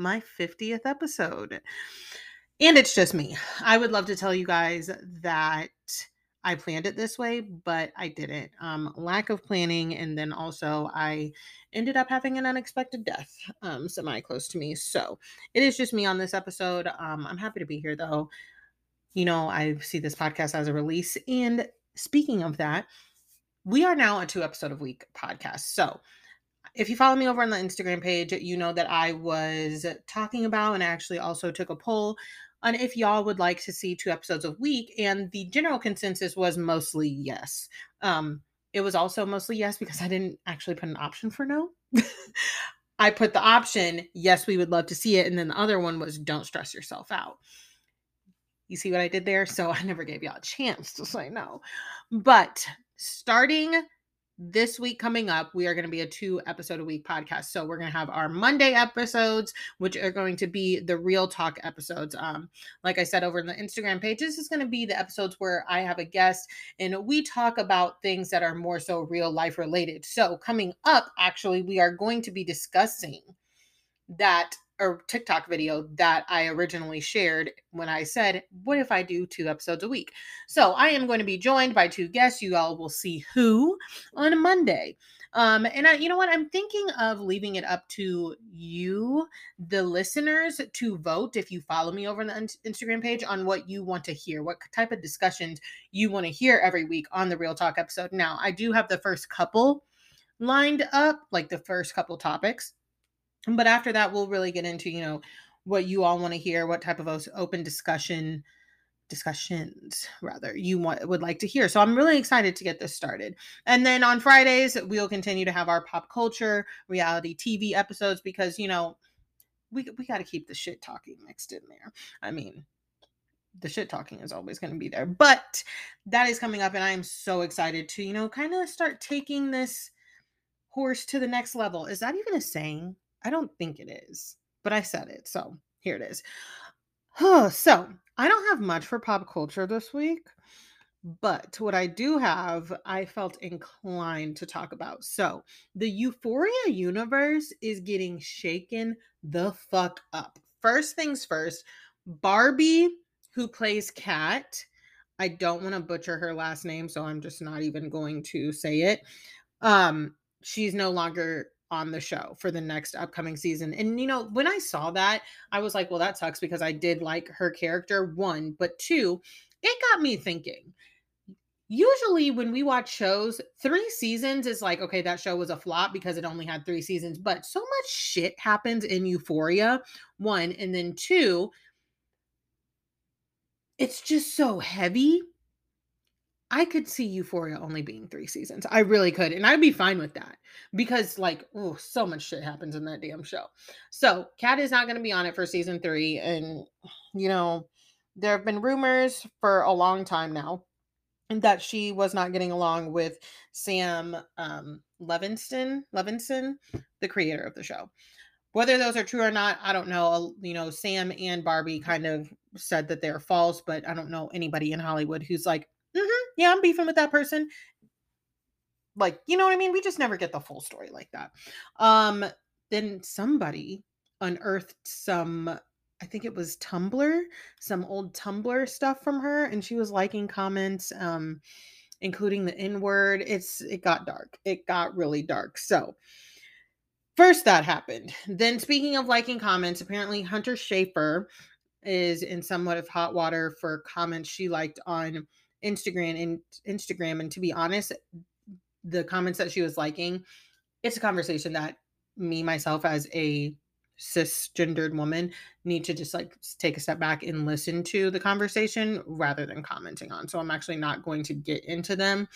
my 50th episode. And it's just me. I would love to tell you guys that I planned it this way, but I didn't. Um, lack of planning, and then also I ended up having an unexpected death, um, semi close to me. So it is just me on this episode. Um, I'm happy to be here though. You know, I see this podcast as a release. And speaking of that, we are now a two episode a week podcast. So if you follow me over on the Instagram page, you know that I was talking about and I actually also took a poll on if y'all would like to see two episodes a week. And the general consensus was mostly yes. Um, it was also mostly yes because I didn't actually put an option for no. I put the option, yes, we would love to see it. And then the other one was don't stress yourself out. You see what I did there? So I never gave y'all a chance to say no. But starting this week coming up, we are going to be a two episode a week podcast. So we're going to have our Monday episodes, which are going to be the real talk episodes. Um, like I said over in the Instagram page, this is going to be the episodes where I have a guest and we talk about things that are more so real life related. So coming up, actually, we are going to be discussing that a TikTok video that I originally shared when I said, What if I do two episodes a week? So I am going to be joined by two guests. You all will see who on Monday. Um, and I, you know what? I'm thinking of leaving it up to you, the listeners, to vote if you follow me over on the Instagram page on what you want to hear, what type of discussions you want to hear every week on the Real Talk episode. Now, I do have the first couple lined up, like the first couple topics but after that we'll really get into you know what you all want to hear what type of open discussion discussions rather you want would like to hear. So i'm really excited to get this started. And then on fridays we'll continue to have our pop culture reality tv episodes because you know we, we got to keep the shit talking mixed in there. I mean the shit talking is always going to be there. But that is coming up and i am so excited to you know kind of start taking this horse to the next level. Is that even a saying I don't think it is, but I said it. So here it is. so I don't have much for pop culture this week, but what I do have, I felt inclined to talk about. So the Euphoria universe is getting shaken the fuck up. First things first, Barbie, who plays Kat, I don't want to butcher her last name, so I'm just not even going to say it. Um, she's no longer on the show for the next upcoming season. And you know, when I saw that, I was like, well, that sucks because I did like her character, one, but two, it got me thinking. Usually, when we watch shows, three seasons is like, okay, that show was a flop because it only had three seasons. But so much shit happens in Euphoria, one. And then two, it's just so heavy I could see Euphoria only being three seasons. I really could. And I'd be fine with that because, like, oh, so much shit happens in that damn show. So, Kat is not going to be on it for season three. And, you know, there have been rumors for a long time now that she was not getting along with Sam um, Levinston, Levinson, the creator of the show. Whether those are true or not, I don't know. You know, Sam and Barbie kind of said that they're false, but I don't know anybody in Hollywood who's like, yeah, I'm beefing with that person. Like, you know what I mean? We just never get the full story like that. Um, then somebody unearthed some I think it was Tumblr, some old Tumblr stuff from her, and she was liking comments, um, including the N word. It's it got dark. It got really dark. So first that happened. Then speaking of liking comments, apparently Hunter Schafer is in somewhat of hot water for comments she liked on Instagram and Instagram. And to be honest, the comments that she was liking, it's a conversation that me myself as a cisgendered woman need to just like take a step back and listen to the conversation rather than commenting on. So I'm actually not going to get into them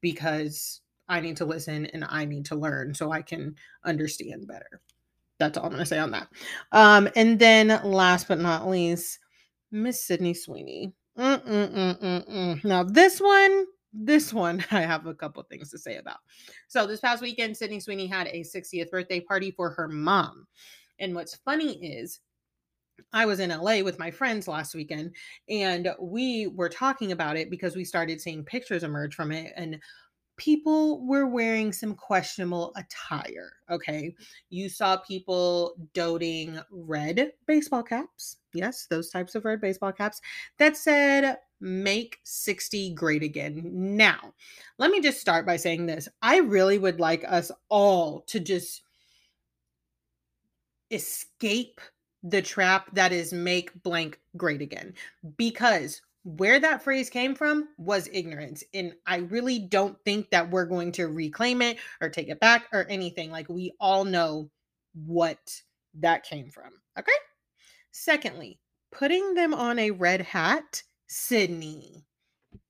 because I need to listen and I need to learn so I can understand better. That's all I'm going to say on that. Um, and then last but not least, Miss Sydney Sweeney. Mm-mm-mm-mm-mm. Now, this one, this one, I have a couple things to say about. So, this past weekend, Sydney Sweeney had a 60th birthday party for her mom. And what's funny is, I was in LA with my friends last weekend and we were talking about it because we started seeing pictures emerge from it. And people were wearing some questionable attire. Okay. You saw people doting red baseball caps. Yes, those types of red baseball caps that said, make 60 great again. Now, let me just start by saying this. I really would like us all to just escape the trap that is make blank great again because where that phrase came from was ignorance. And I really don't think that we're going to reclaim it or take it back or anything. Like we all know what that came from. Okay. Secondly, putting them on a red hat, Sydney.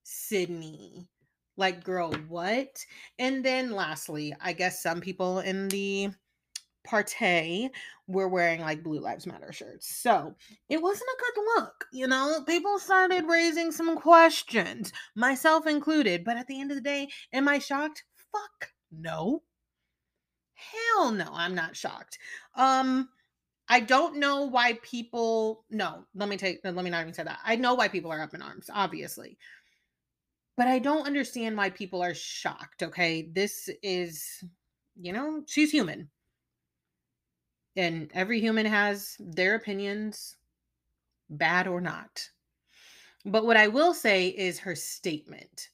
Sydney. Like, girl, what? And then lastly, I guess some people in the Partey were wearing like Blue Lives Matter shirts. So it wasn't a good look. You know, people started raising some questions, myself included. But at the end of the day, am I shocked? Fuck no. Hell no, I'm not shocked. Um, I don't know why people no, let me take let me not even say that. I know why people are up in arms, obviously. But I don't understand why people are shocked, okay? This is, you know, she's human and every human has their opinions, bad or not. But what I will say is her statement.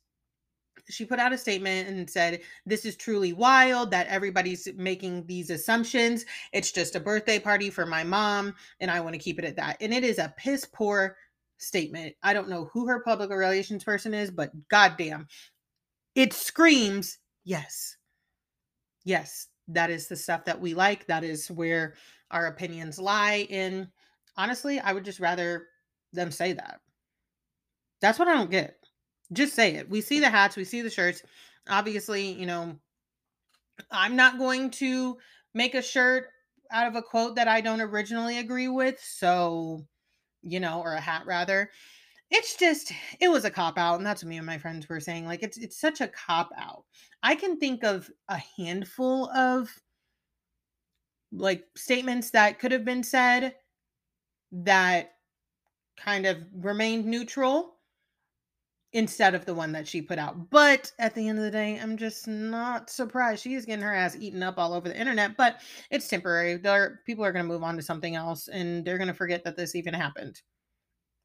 She put out a statement and said, This is truly wild that everybody's making these assumptions. It's just a birthday party for my mom, and I want to keep it at that. And it is a piss poor statement. I don't know who her public relations person is, but goddamn, it screams yes. Yes, that is the stuff that we like that is where our opinions lie and honestly i would just rather them say that that's what i don't get just say it. We see the hats we see the shirts. Obviously you know i'm not going to make a shirt out of a quote that i don't originally agree with so you know or a hat rather. It's just it was a cop out and that's what me and my friends were saying like it's it's such a cop out. I can think of a handful of like statements that could have been said that kind of remained neutral instead of the one that she put out. But at the end of the day, I'm just not surprised. She is getting her ass eaten up all over the internet, but it's temporary. There people are going to move on to something else and they're going to forget that this even happened.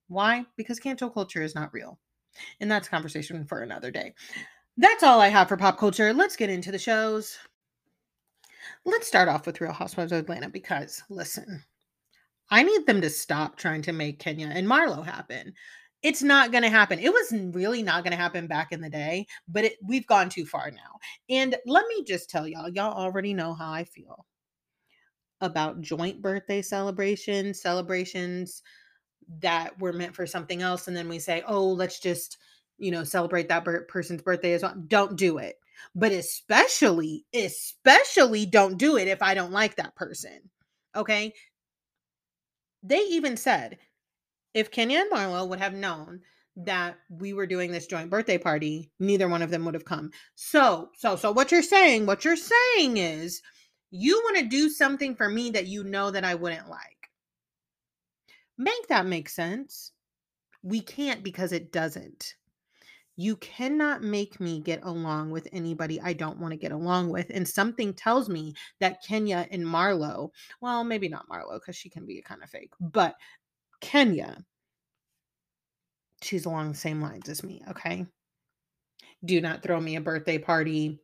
Why? Because cancel culture is not real. And that's conversation for another day. That's all I have for pop culture. Let's get into the shows. Let's start off with Real Housewives of Atlanta because, listen, I need them to stop trying to make Kenya and Marlo happen. It's not going to happen. It was really not going to happen back in the day, but it, we've gone too far now. And let me just tell y'all, y'all already know how I feel about joint birthday celebrations, celebrations that were meant for something else. And then we say, oh, let's just, you know, celebrate that person's birthday as well. Don't do it. But especially, especially don't do it if I don't like that person. Okay. They even said if Kenya and Marlo would have known that we were doing this joint birthday party, neither one of them would have come. So, so, so what you're saying, what you're saying is you want to do something for me that you know that I wouldn't like. Make that make sense. We can't because it doesn't. You cannot make me get along with anybody I don't want to get along with. And something tells me that Kenya and Marlo, well, maybe not Marlo because she can be kind of fake, but Kenya, she's along the same lines as me. Okay. Do not throw me a birthday party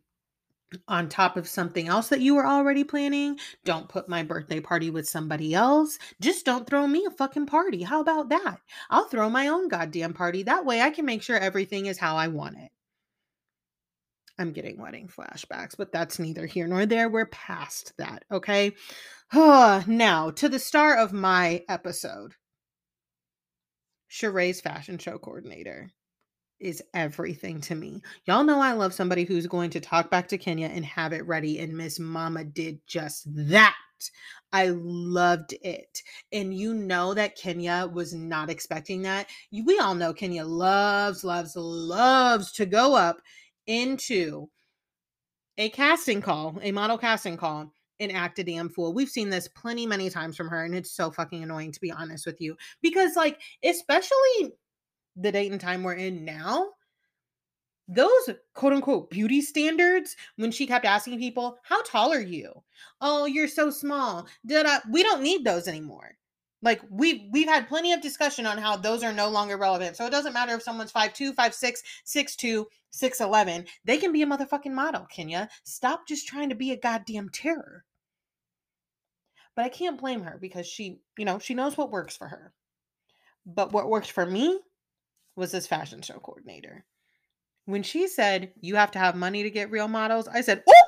on top of something else that you were already planning. Don't put my birthday party with somebody else. Just don't throw me a fucking party. How about that? I'll throw my own goddamn party. That way I can make sure everything is how I want it. I'm getting wedding flashbacks, but that's neither here nor there. We're past that, okay? now, to the star of my episode Sheree's fashion show coordinator is everything to me. Y'all know I love somebody who's going to talk back to Kenya and have it ready. And Miss Mama did just that. I loved it. And you know that Kenya was not expecting that. We all know Kenya loves, loves, loves to go up into a casting call, a model casting call, and act a damn fool. We've seen this plenty many times from her, and it's so fucking annoying to be honest with you. Because, like, especially the date and time we're in now, those quote unquote beauty standards when she kept asking people how tall are you oh you're so small did I? we don't need those anymore like we've we've had plenty of discussion on how those are no longer relevant. So it doesn't matter if someone's 5'2 5'6 6'2 6'11 they can be a motherfucking model kenya. Stop just trying to be a goddamn terror. But i can't blame her because she you know she knows what works for her. But what worked for me was this fashion show coordinator. When she said you have to have money to get real models, I said, "Oh!"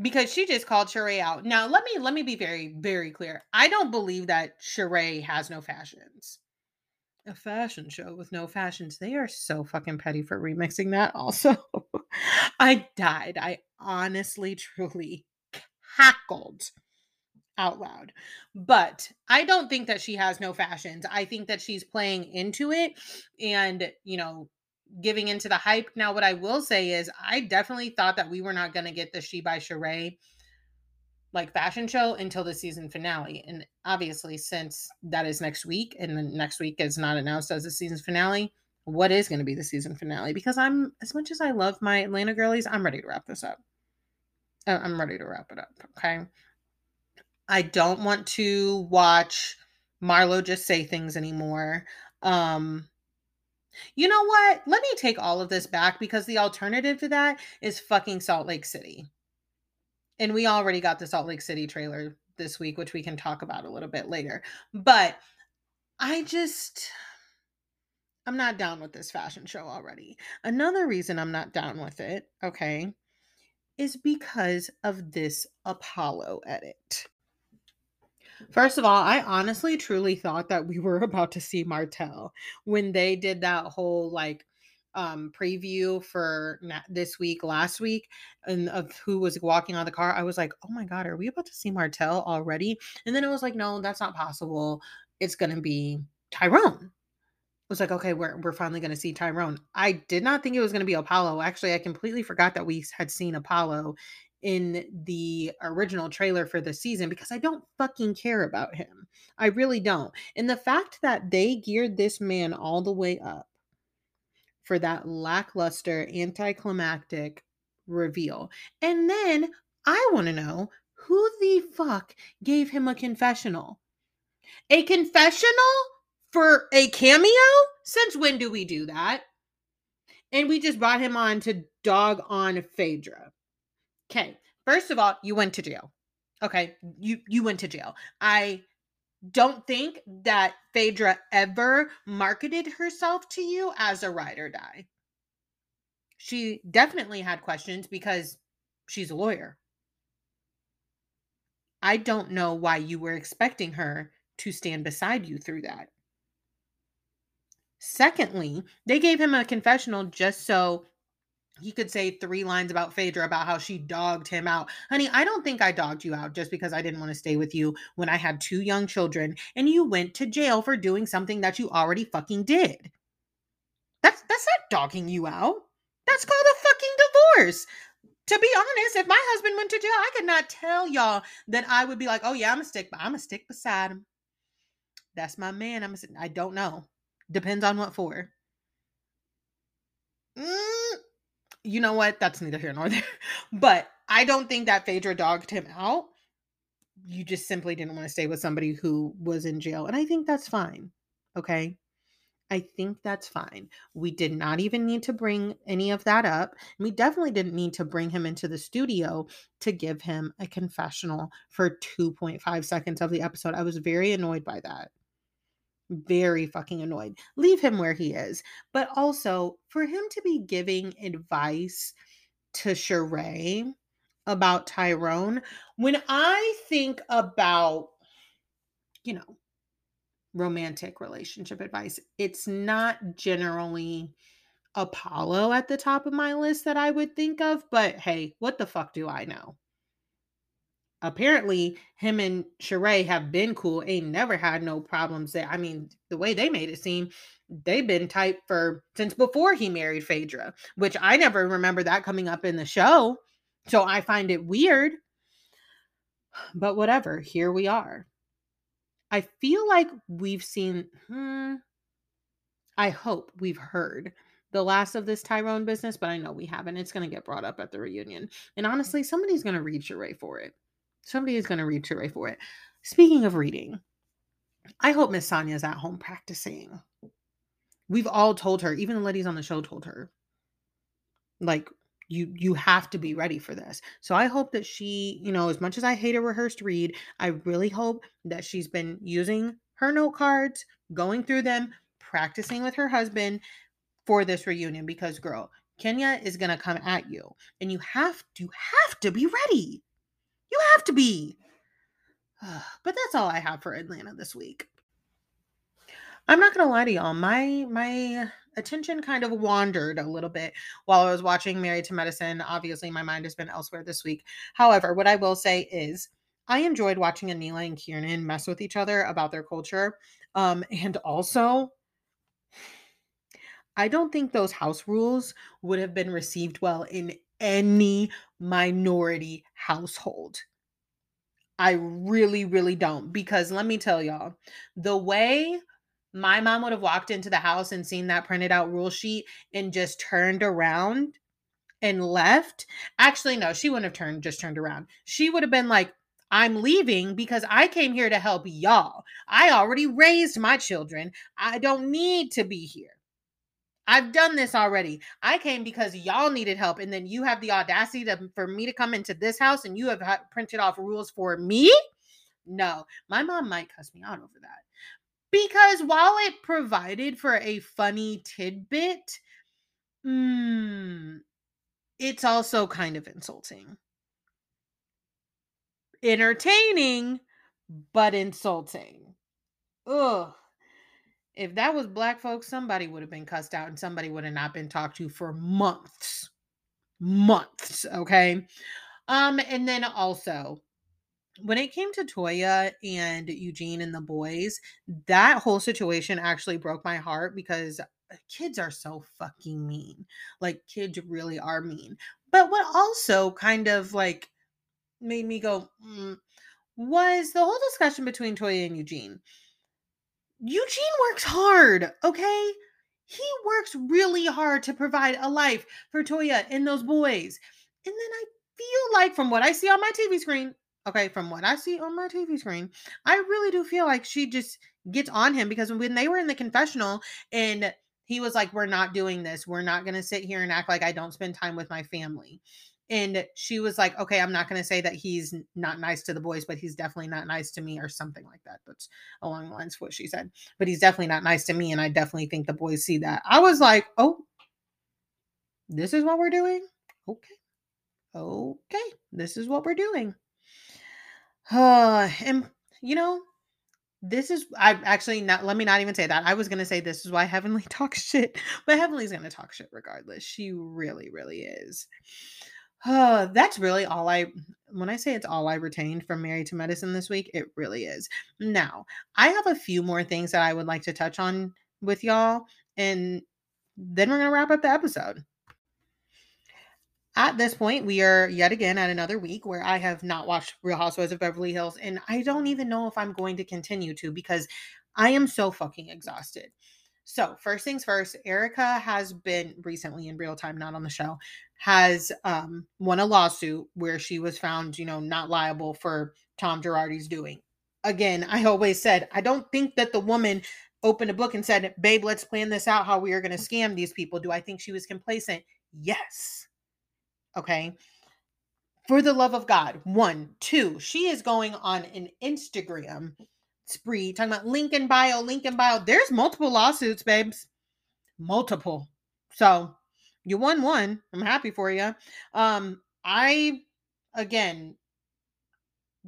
Because she just called Sheree out. Now, let me let me be very very clear. I don't believe that Sheree has no fashions. A fashion show with no fashions. They are so fucking petty for remixing that also. I died. I honestly truly cackled out loud. But I don't think that she has no fashions. I think that she's playing into it and, you know, giving into the hype. Now, what I will say is, I definitely thought that we were not going to get the She by Sheree like fashion show until the season finale. And obviously, since that is next week and the next week is not announced as the season finale, what is going to be the season finale? Because I'm, as much as I love my Atlanta girlies, I'm ready to wrap this up. Uh, I'm ready to wrap it up. Okay. I don't want to watch Marlo just say things anymore. Um, you know what? Let me take all of this back because the alternative to that is fucking Salt Lake City. And we already got the Salt Lake City trailer this week, which we can talk about a little bit later. But I just, I'm not down with this fashion show already. Another reason I'm not down with it, okay, is because of this Apollo edit. First of all, I honestly truly thought that we were about to see Martell when they did that whole like um preview for na- this week last week and of who was walking on the car. I was like oh my god are we about to see martell already? And then it was like no that's not possible. It's gonna be tyrone. It was like okay we're, we're finally gonna see tyrone. I did not think it was gonna be apollo. Actually i completely forgot that we had seen apollo in the original trailer for the season because I don't fucking care about him. I really don't. And the fact that they geared this man all the way up for that lackluster, anticlimactic reveal. And then I want to know who the fuck gave him a confessional? A confessional for a cameo? Since when do we do that? And we just brought him on to dog on Phaedra. Okay. First of all, you went to jail. Okay. You you went to jail. I don't think that Phaedra ever marketed herself to you as a ride or die. She definitely had questions because she's a lawyer. I don't know why you were expecting her to stand beside you through that. Secondly, they gave him a confessional just so he could say three lines about Phaedra about how she dogged him out. Honey, I don't think I dogged you out just because I didn't want to stay with you when I had two young children and you went to jail for doing something that you already fucking did. That's that's not dogging you out. That's called a fucking divorce. To be honest, if my husband went to jail, I could not tell y'all that I would be like, "Oh yeah, I'm a stick, but I'm a stick beside him." That's my man. I'm a, I don't know. Depends on what for. Mm, you know what? That's neither here nor there. But I don't think that Phaedra dogged him out. You just simply didn't want to stay with somebody who was in jail. And I think that's fine. Okay. I think that's fine. We did not even need to bring any of that up. We definitely didn't need to bring him into the studio to give him a confessional for 2.5 seconds of the episode. I was very annoyed by that very fucking annoyed. Leave him where he is. But also, for him to be giving advice to Sheree about Tyrone, when I think about, you know, romantic relationship advice, it's not generally Apollo at the top of my list that I would think of. But hey, what the fuck do I know? Apparently him and Sheree have been cool. Ain't never had no problems there. I mean, the way they made it seem, they've been tight for since before he married Phaedra, which I never remember that coming up in the show. So I find it weird. But whatever, here we are. I feel like we've seen, hmm, I hope we've heard the last of this Tyrone business, but I know we haven't. It's going to get brought up at the reunion. And honestly, somebody's going to read Sheree for it. Somebody is going to read Sheree for it. Speaking of reading, I hope Miss Sanya's at home practicing. We've all told her, even the ladies on the show told her, like, you you have to be ready for this. So I hope that she, you know, as much as I hate a rehearsed read, I really hope that she's been using her note cards, going through them, practicing with her husband for this reunion because girl, Kenya is going to come at you and you have to have to be ready. You have to be. But that's all I have for Atlanta this week. I'm not gonna lie to y'all. My my attention kind of wandered a little bit while I was watching Married to Medicine. Obviously, my mind has been elsewhere this week. However, what I will say is I enjoyed watching Anila and Kiran mess with each other about their culture. Um, and also, I don't think those house rules would have been received well in any minority household. I really, really don't. Because let me tell y'all, the way my mom would have walked into the house and seen that printed out rule sheet and just turned around and left. Actually, no, she wouldn't have turned, just turned around. She would have been like, I'm leaving because I came here to help y'all. I already raised my children. I don't need to be here. I've done this already. I came because y'all needed help, and then you have the audacity to, for me to come into this house and you have printed off rules for me. No, my mom might cuss me out over that because while it provided for a funny tidbit, mm, it's also kind of insulting. Entertaining, but insulting. Ugh if that was black folks, somebody would have been cussed out and somebody would have not been talked to for months. Months, okay? Um, and then also when it came to Toya and Eugene and the boys, that whole situation actually broke my heart because kids are so fucking mean. Like kids really are mean. But what also kind of like made me go mm, was the whole discussion between Toya and Eugene. Eugene works hard, okay? He works really hard to provide a life for Toya and those boys. And then I feel like, from what I see on my TV screen, okay, from what I see on my TV screen, I really do feel like she just gets on him because when they were in the confessional and he was like, We're not doing this, we're not going to sit here and act like I don't spend time with my family and she was like okay i'm not going to say that he's not nice to the boys but he's definitely not nice to me or something like that. That's along the lines of what she said. But he's definitely not nice to me and i definitely think the boys see that. I was like oh this is what we're doing? Okay. Okay. This is what we're doing. Uh and you know this is I actually not let me not even say that. I was gonna say this is why Heavenly talks shit, but Heavenly's gonna talk shit regardless. She really, really is. Uh, that's really all I when I say it's all I retained from Married to Medicine this week, it really is. Now, I have a few more things that I would like to touch on with y'all, and then we're gonna wrap up the episode. At this point, we are yet again at another week where I have not watched Real Housewives of Beverly Hills, and I don't even know if I'm going to continue to because I am so fucking exhausted. So, first things first, Erica has been recently in real time, not on the show, has um, won a lawsuit where she was found, you know, not liable for Tom Girardi's doing. Again, I always said, I don't think that the woman opened a book and said, Babe, let's plan this out how we are going to scam these people. Do I think she was complacent? Yes. Okay. For the love of God. One, two, she is going on an Instagram spree talking about Lincoln bio, Lincoln bio. There's multiple lawsuits, babes. Multiple. So you won one. I'm happy for you. Um, I again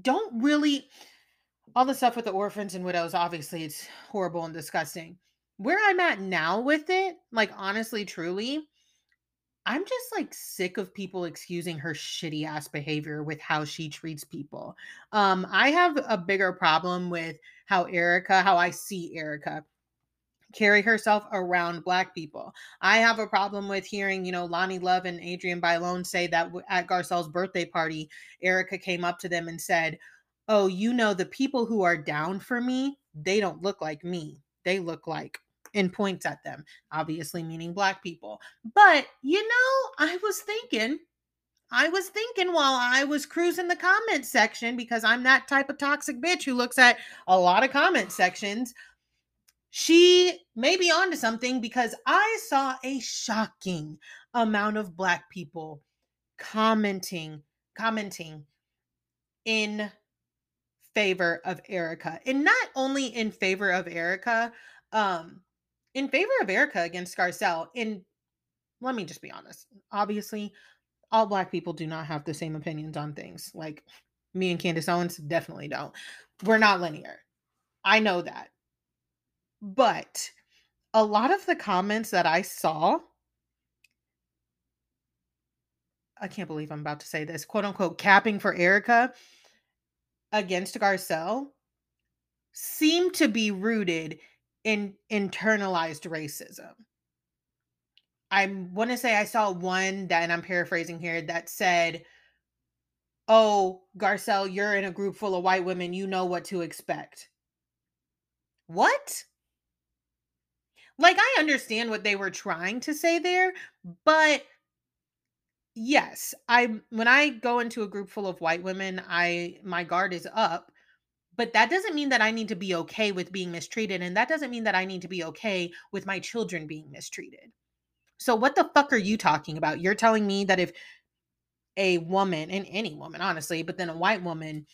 don't really all the stuff with the orphans and widows, obviously it's horrible and disgusting. Where I'm at now with it, like honestly, truly, I'm just like sick of people excusing her shitty ass behavior with how she treats people. Um, I have a bigger problem with how Erica, how I see Erica carry herself around black people. I have a problem with hearing, you know, Loni Love and Adrienne Bailon say that at Garcelle's birthday party, Erica came up to them and said, "Oh, you know, the people who are down for me, they don't look like me. They look like and points at them, obviously meaning black people. But, you know, I was thinking I was thinking while I was cruising the comment section because I'm that type of toxic bitch who looks at a lot of comment sections she may be onto something because I saw a shocking amount of black people commenting, commenting in favor of Erica. And not only in favor of Erica, um, in favor of Erica against Garcelle. In let me just be honest. Obviously, all black people do not have the same opinions on things. Like me and Candace Owens definitely don't. We're not linear. I know that. But a lot of the comments that I saw, I can't believe I'm about to say this, quote unquote, capping for Erica against Garcelle seem to be rooted in internalized racism. I want to say I saw one that, and I'm paraphrasing here, that said, Oh, Garcelle, you're in a group full of white women. You know what to expect. What? Like I understand what they were trying to say there, but yes, I when I go into a group full of white women, I my guard is up. But that doesn't mean that I need to be okay with being mistreated and that doesn't mean that I need to be okay with my children being mistreated. So what the fuck are you talking about? You're telling me that if a woman and any woman honestly, but then a white woman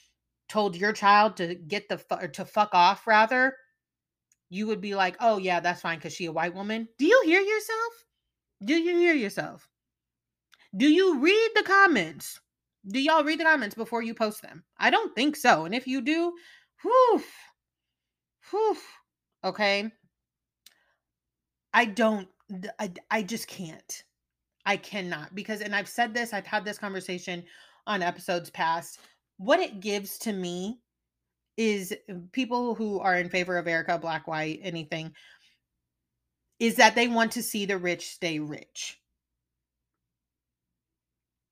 told your child to get the fu- to fuck off rather, you would be like, oh, yeah, that's fine because she a white woman. Do you hear yourself? Do you hear yourself? Do you read the comments? Do y'all read the comments before you post them? I don't think so. And if you do, whew, whew, okay. I don't, I, I just can't. I cannot because, and I've said this, I've had this conversation on episodes past. What it gives to me is uh, people who are in favor of Erica, black, white, anything, is that they want to see the rich stay rich.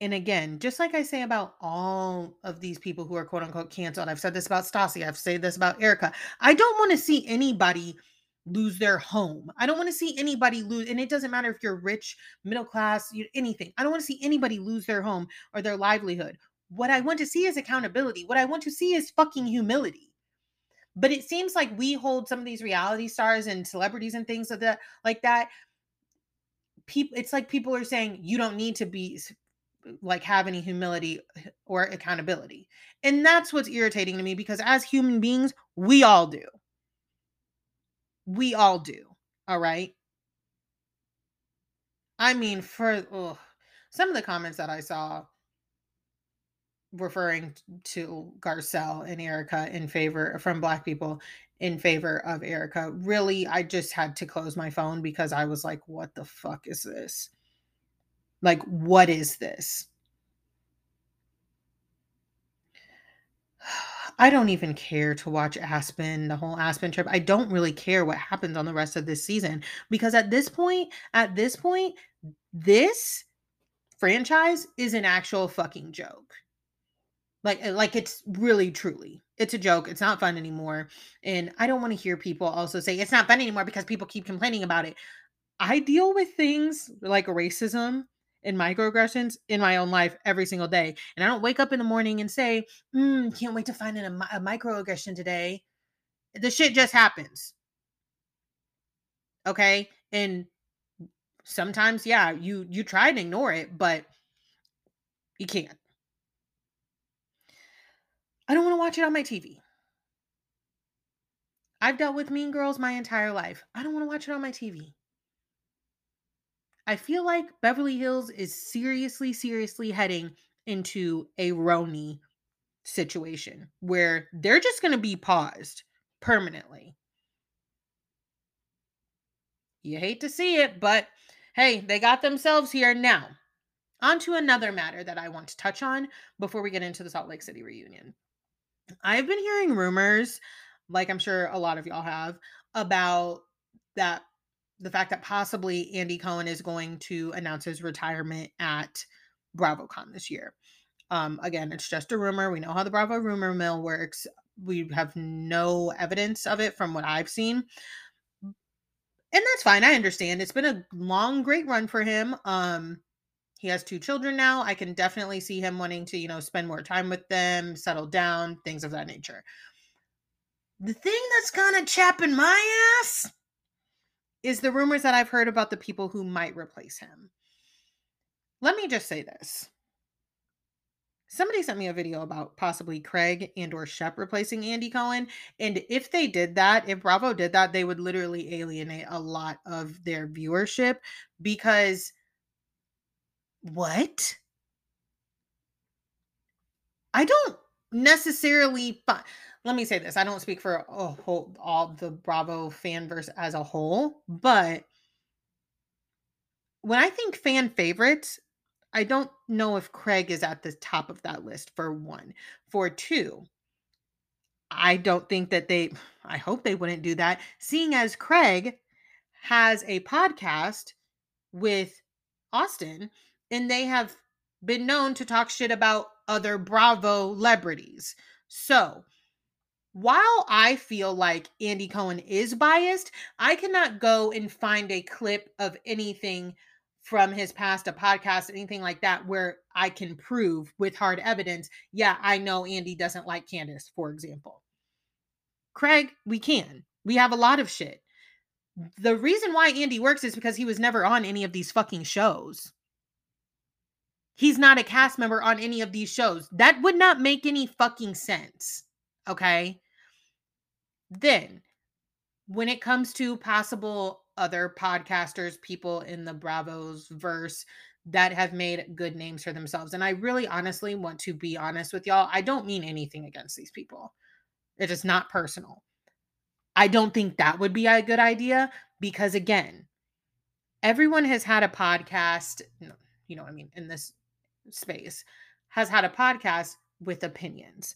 And again, just like I say about all of these people who are quote unquote canceled, I've said this about Stassi, I've said this about Erica. I don't want to see anybody lose their home. I don't want to see anybody lose, and it doesn't matter if you're rich, middle class, you, anything. I don't want to see anybody lose their home or their livelihood. What I want to see is accountability. What I want to see is fucking humility. But it seems like we hold some of these reality stars and celebrities and things like that, like that. People, it's like people are saying you don't need to be like have any humility or accountability. And that's what's irritating to me because as human beings, we all do. We all do. All right. I mean, for ugh, some of the comments that I saw referring to Garcelle and Erica in favor from black people in favor of Erica, Really, I just had to close my phone because I was like, what the fuck is this? Like, what is this? I don't even care to watch Aspen, the whole Aspen trip. I don't really care what happens on the rest of this season because at this point, at this point, this franchise is an actual fucking joke like eh, like it's really truly it's a joke it's not fun anymore and i don't want to hear people also say it's not fun anymore because people keep complaining about it i deal with things like racism and microaggressions in my own life every single day and i don't wake up in the morning and say mm, can't wait to find a, a microaggression today the shit just happens okay and sometimes yeah you you try and ignore it but you can't I don't want to watch it on my TV. I've dealt with mean girls my entire life. I don't want to watch it on my TV. I feel like Beverly Hills is seriously, seriously heading into a RHONY situation where they're just going to be paused permanently. You hate to see it, but hey, they got themselves here now. On to another matter that I want to touch on before we get into the Salt Lake City reunion. I've been hearing rumors, like I'm sure a lot of y'all have, about that the fact that possibly Andy Cohen is going to announce his retirement at BravoCon this year. Um, again, it's just a rumor. We know how the Bravo rumor mill works. We have no evidence of it from what I've seen. And that's fine. I understand. It's been a long, great run for him. Um, he has two children now. I can definitely see him wanting to, you know, spend more time with them, settle down, things of that nature. The thing that's kind of chapping my ass is the rumors that I've heard about the people who might replace him. Let me just say this. Somebody sent me a video about possibly Craig and or Shep replacing Andy Cohen. And if they did that, if Bravo did that, they would literally alienate a lot of their viewership because what? I don't necessarily let me say this. I don't speak for a whole all the Bravo fanverse as a whole, but when I think fan favorites, I don't know if Craig is at the top of that list for one. For two, I don't think that they I hope they wouldn't do that, seeing as Craig has a podcast with Austen and they have been known to talk shit about other Bravo celebrities. So, while I feel like Andy Cohen is biased, I cannot go and find a clip of anything from his past, a podcast, anything like that, where I can prove with hard evidence, yeah, I know Andy doesn't like Candace, for example. Craig, we can. We have a lot of shit. The reason why Andy works is because he was never on any of these fucking shows. He's not a cast member on any of these shows. That would not make any fucking sense. Okay. Then, when it comes to possible other podcasters, people in the Bravos verse that have made good names for themselves, and I really honestly want to be honest with y'all, I don't mean anything against these people. It is not personal. I don't think that would be a good idea because, again, everyone has had a podcast, you know, I mean, in this space has had a podcast with opinions.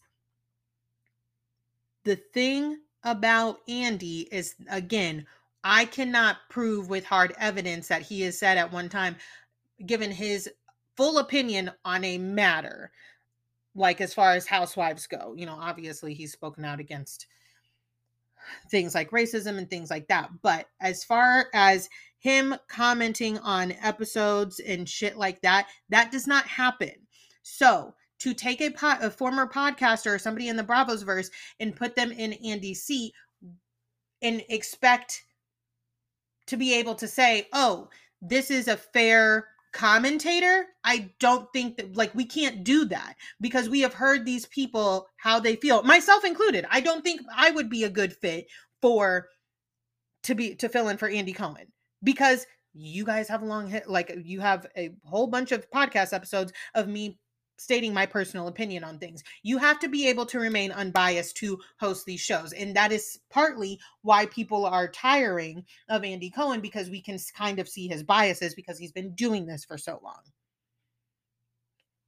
The thing about Andy is, again, I cannot prove with hard evidence that he has said at one time, given his full opinion on a matter, like as far as housewives go. You know, obviously he's spoken out against things like racism and things like that. But as far as him commenting on episodes and shit like that, that does not happen. So to take a, po- a former podcaster or somebody in the Bravos verse and put them in Andy's seat and expect to be able to say, oh, this is a fair commentator. I don't think that like we can't do that because we have heard these people how they feel myself included. I don't think i would be a good fit for to be to fill in for andy cohen because you guys have a long hit like you have a whole bunch of podcast episodes of me stating my personal opinion on things. You have to be able to remain unbiased to host these shows. And that is partly why people are tiring of Andy Cohen because we can kind of see his biases because he's been doing this for so long.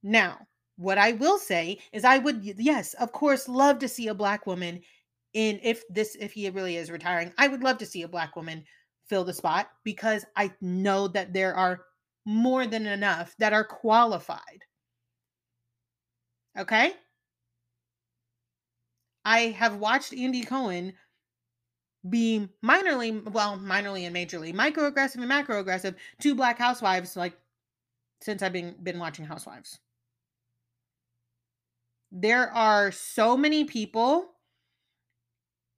Now, what I will say is I would yes, of course love to see a black woman in if this if he really is retiring. I would love to see a black woman fill the spot because I know that there are more than enough that are qualified Okay? I have watched Andy Cohen be minorly, well, minorly and majorly microaggressive and macroaggressive to black housewives like since I've been been watching Housewives. There are so many people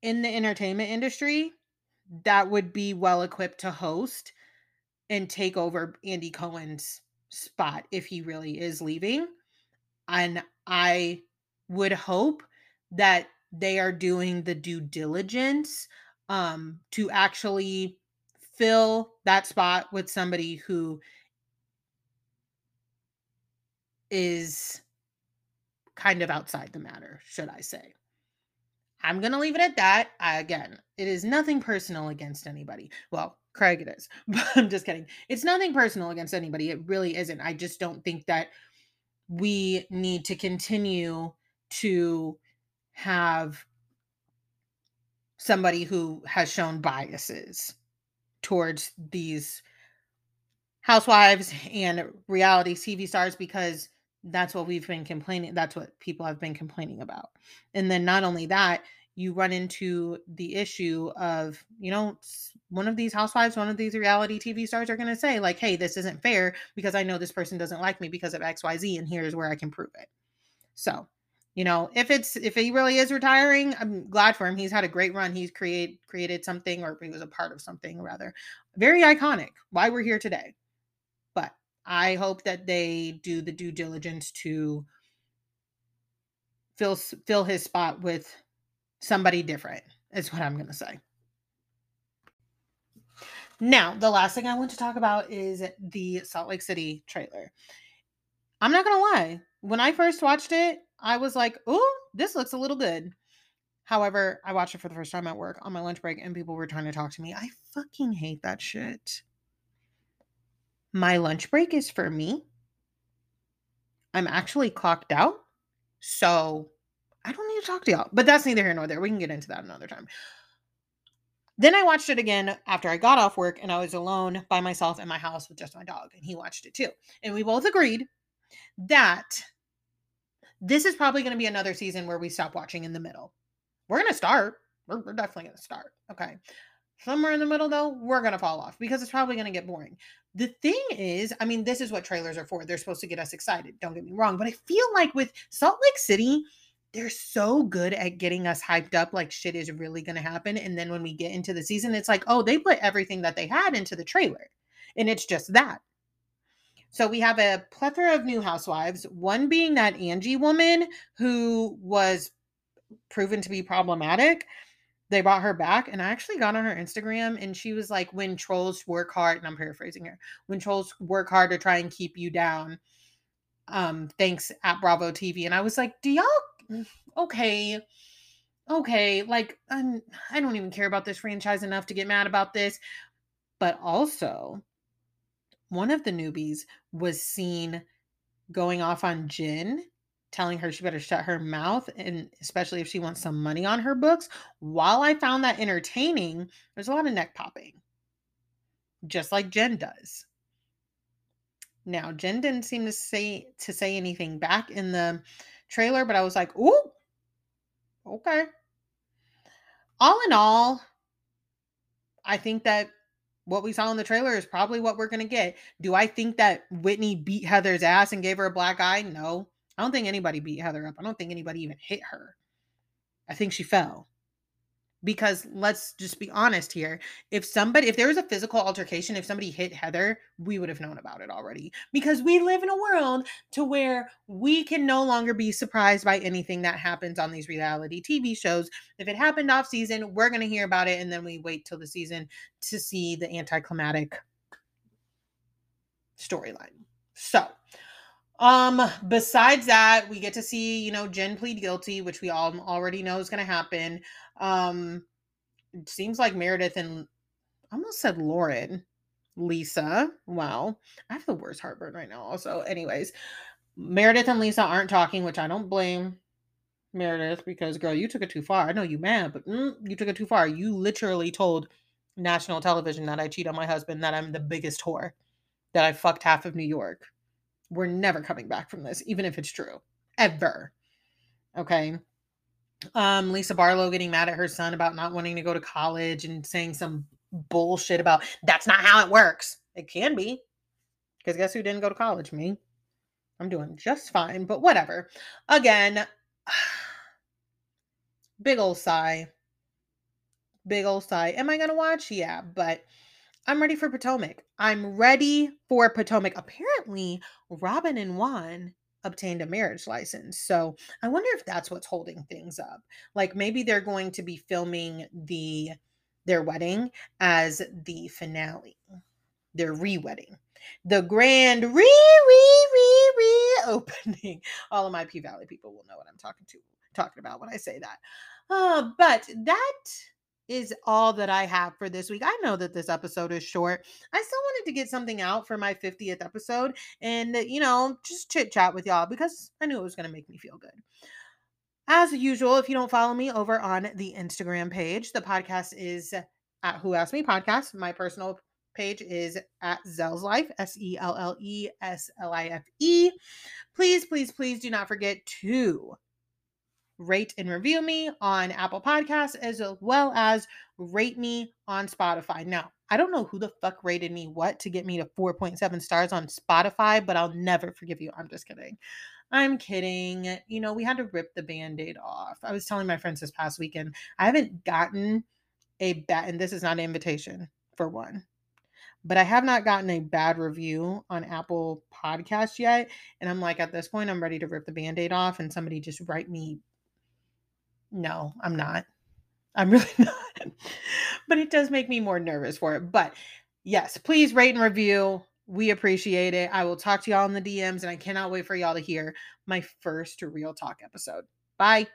in the entertainment industry that would be well equipped to host and take over Andy Cohen's spot if he really is leaving. And I would hope that they are doing the due diligence um, to actually fill that spot with somebody who is kind of outside the matter, should I say. I'm going to leave it at that. I, again, it is nothing personal against anybody. Well, Craig it is, but I'm just kidding. It's nothing personal against anybody. It really isn't. I just don't think that we need to continue to have somebody who has shown biases towards these housewives and reality TV stars because that's what we've been complaining that's what people have been complaining about. And then not only that, you run into the issue of, you know, one of these housewives, one of these reality TV stars are going to say like, "Hey, this isn't fair because I know this person doesn't like me because of XYZ and here's where I can prove it." So, you know, if it's if he really is retiring, I'm glad for him. He's had a great run. He's create created something, or he was a part of something rather, very iconic. Why we're here today. But I hope that they do the due diligence to fill fill his spot with somebody different. Is what I'm gonna say. Now, the last thing I want to talk about is the Salt Lake City trailer. I'm not gonna lie. When I first watched it, I was like, oh, this looks a little good. However, I watched it for the first time at work on my lunch break and people were trying to talk to me. I fucking hate that shit. My lunch break is for me. I'm actually clocked out. So I don't need to talk to y'all. But that's neither here nor there. We can get into that another time. Then I watched it again after I got off work and I was alone by myself in my house with just my dog. And he watched it too. And we both agreed that this is probably going to be another season where we stop watching in the middle. We're going to start. We're, we're definitely going to start. Okay. Somewhere in the middle, though, we're going to fall off because it's probably going to get boring. The thing is, I mean, this is what trailers are for. They're supposed to get us excited. Don't get me wrong. But I feel like with Salt Lake City, they're so good at getting us hyped up like shit is really going to happen. And then when we get into the season, it's like, oh, they put everything that they had into the trailer. And it's just that. So we have a plethora of new housewives, one being that Angie woman who was proven to be problematic. They brought her back, and I actually got on her Instagram, and she was like, When trolls work hard, and I'm paraphrasing her, when trolls work hard to try and keep you down. Um, thanks at Bravo TV. And I was like, Do y'all Mm, okay? Okay, like I'm I don't even care about this franchise enough to get mad about this. But also, one of the newbies was seen going off on Jen, telling her she better shut her mouth, and especially if she wants some money on her books. While I found that entertaining, there's a lot of neck popping, just like Jen does. Now, Jen didn't seem to say to say anything back in the trailer, but I was like, "Ooh, okay." All in all, I think that what we saw in the trailer is probably what we're going to get. Do I think that Whitney beat Heather's ass and gave her a black eye? No. I don't think anybody beat Heather up. I don't think anybody even hit her. I think she fell because let's just be honest here if somebody if there was a physical altercation if somebody hit heather we would have known about it already because we live in a world to where we can no longer be surprised by anything that happens on these reality tv shows if it happened off season we're going to hear about it and then we wait till the season to see the anticlimactic storyline so um, besides that, we get to see, you know, Jen plead guilty, which we all already know is going to happen. Um, it seems like Meredith and almost said Lauren, Lisa. Wow, I have the worst heartburn right now. Also, anyways, Meredith and Lisa aren't talking, which I don't blame Meredith because, girl, you took it too far. I know you mad, but mm, you took it too far. You literally told national television that I cheat on my husband, that I'm the biggest whore, that I fucked half of New York. We're never coming back from this, even if it's true, ever. Okay um, Lisa Barlow getting mad at her son about not wanting to go to college and saying some bullshit about that's not how it works. It can be. Because guess who didn't go to college? Me. I'm doing just fine, but whatever. Again, big old sigh. Big old sigh. Am I going to watch? Yeah, but I'm ready for Potomac. I'm ready for Potomac. Apparently, Robyn and Juan obtained a marriage license. So I wonder if that's what's holding things up. Like maybe they're going to be filming the their wedding as the finale. their re-wedding. The grand re re re re opening. All of my P Valley people will know what I'm talking to talking about when I say that. Uh, but that is all that I have for this week. I know that this episode is short. I still wanted to get something out for my 50th episode and, you know, just chit chat with y'all because I knew it was going to make me feel good. As usual, if you don't follow me over on the Instagram page, the podcast is at Who Asked Me Podcast. My personal page is at Selle's Life, S E L L E S L I F E. Please, please, please do not forget to rate and review me on Apple Podcasts as well as rate me on Spotify. Now, I don't know who the fuck rated me what to get me to 4.7 stars on Spotify, but I'll never forgive you. I'm just kidding. I'm kidding. You know, we had to rip the band aid off. I was telling my friends this past weekend, I haven't gotten a bad, and this is not an invitation for one, but I have not gotten a bad review on Apple Podcast yet. And I'm like, at this point, I'm ready to rip the band aid off and somebody just write me no, I'm not. I'm really not. but it does make me more nervous for it. But yes, please rate and review. We appreciate it. I will talk to y'all in the DMs, and I cannot wait for y'all to hear my first real talk episode. Bye.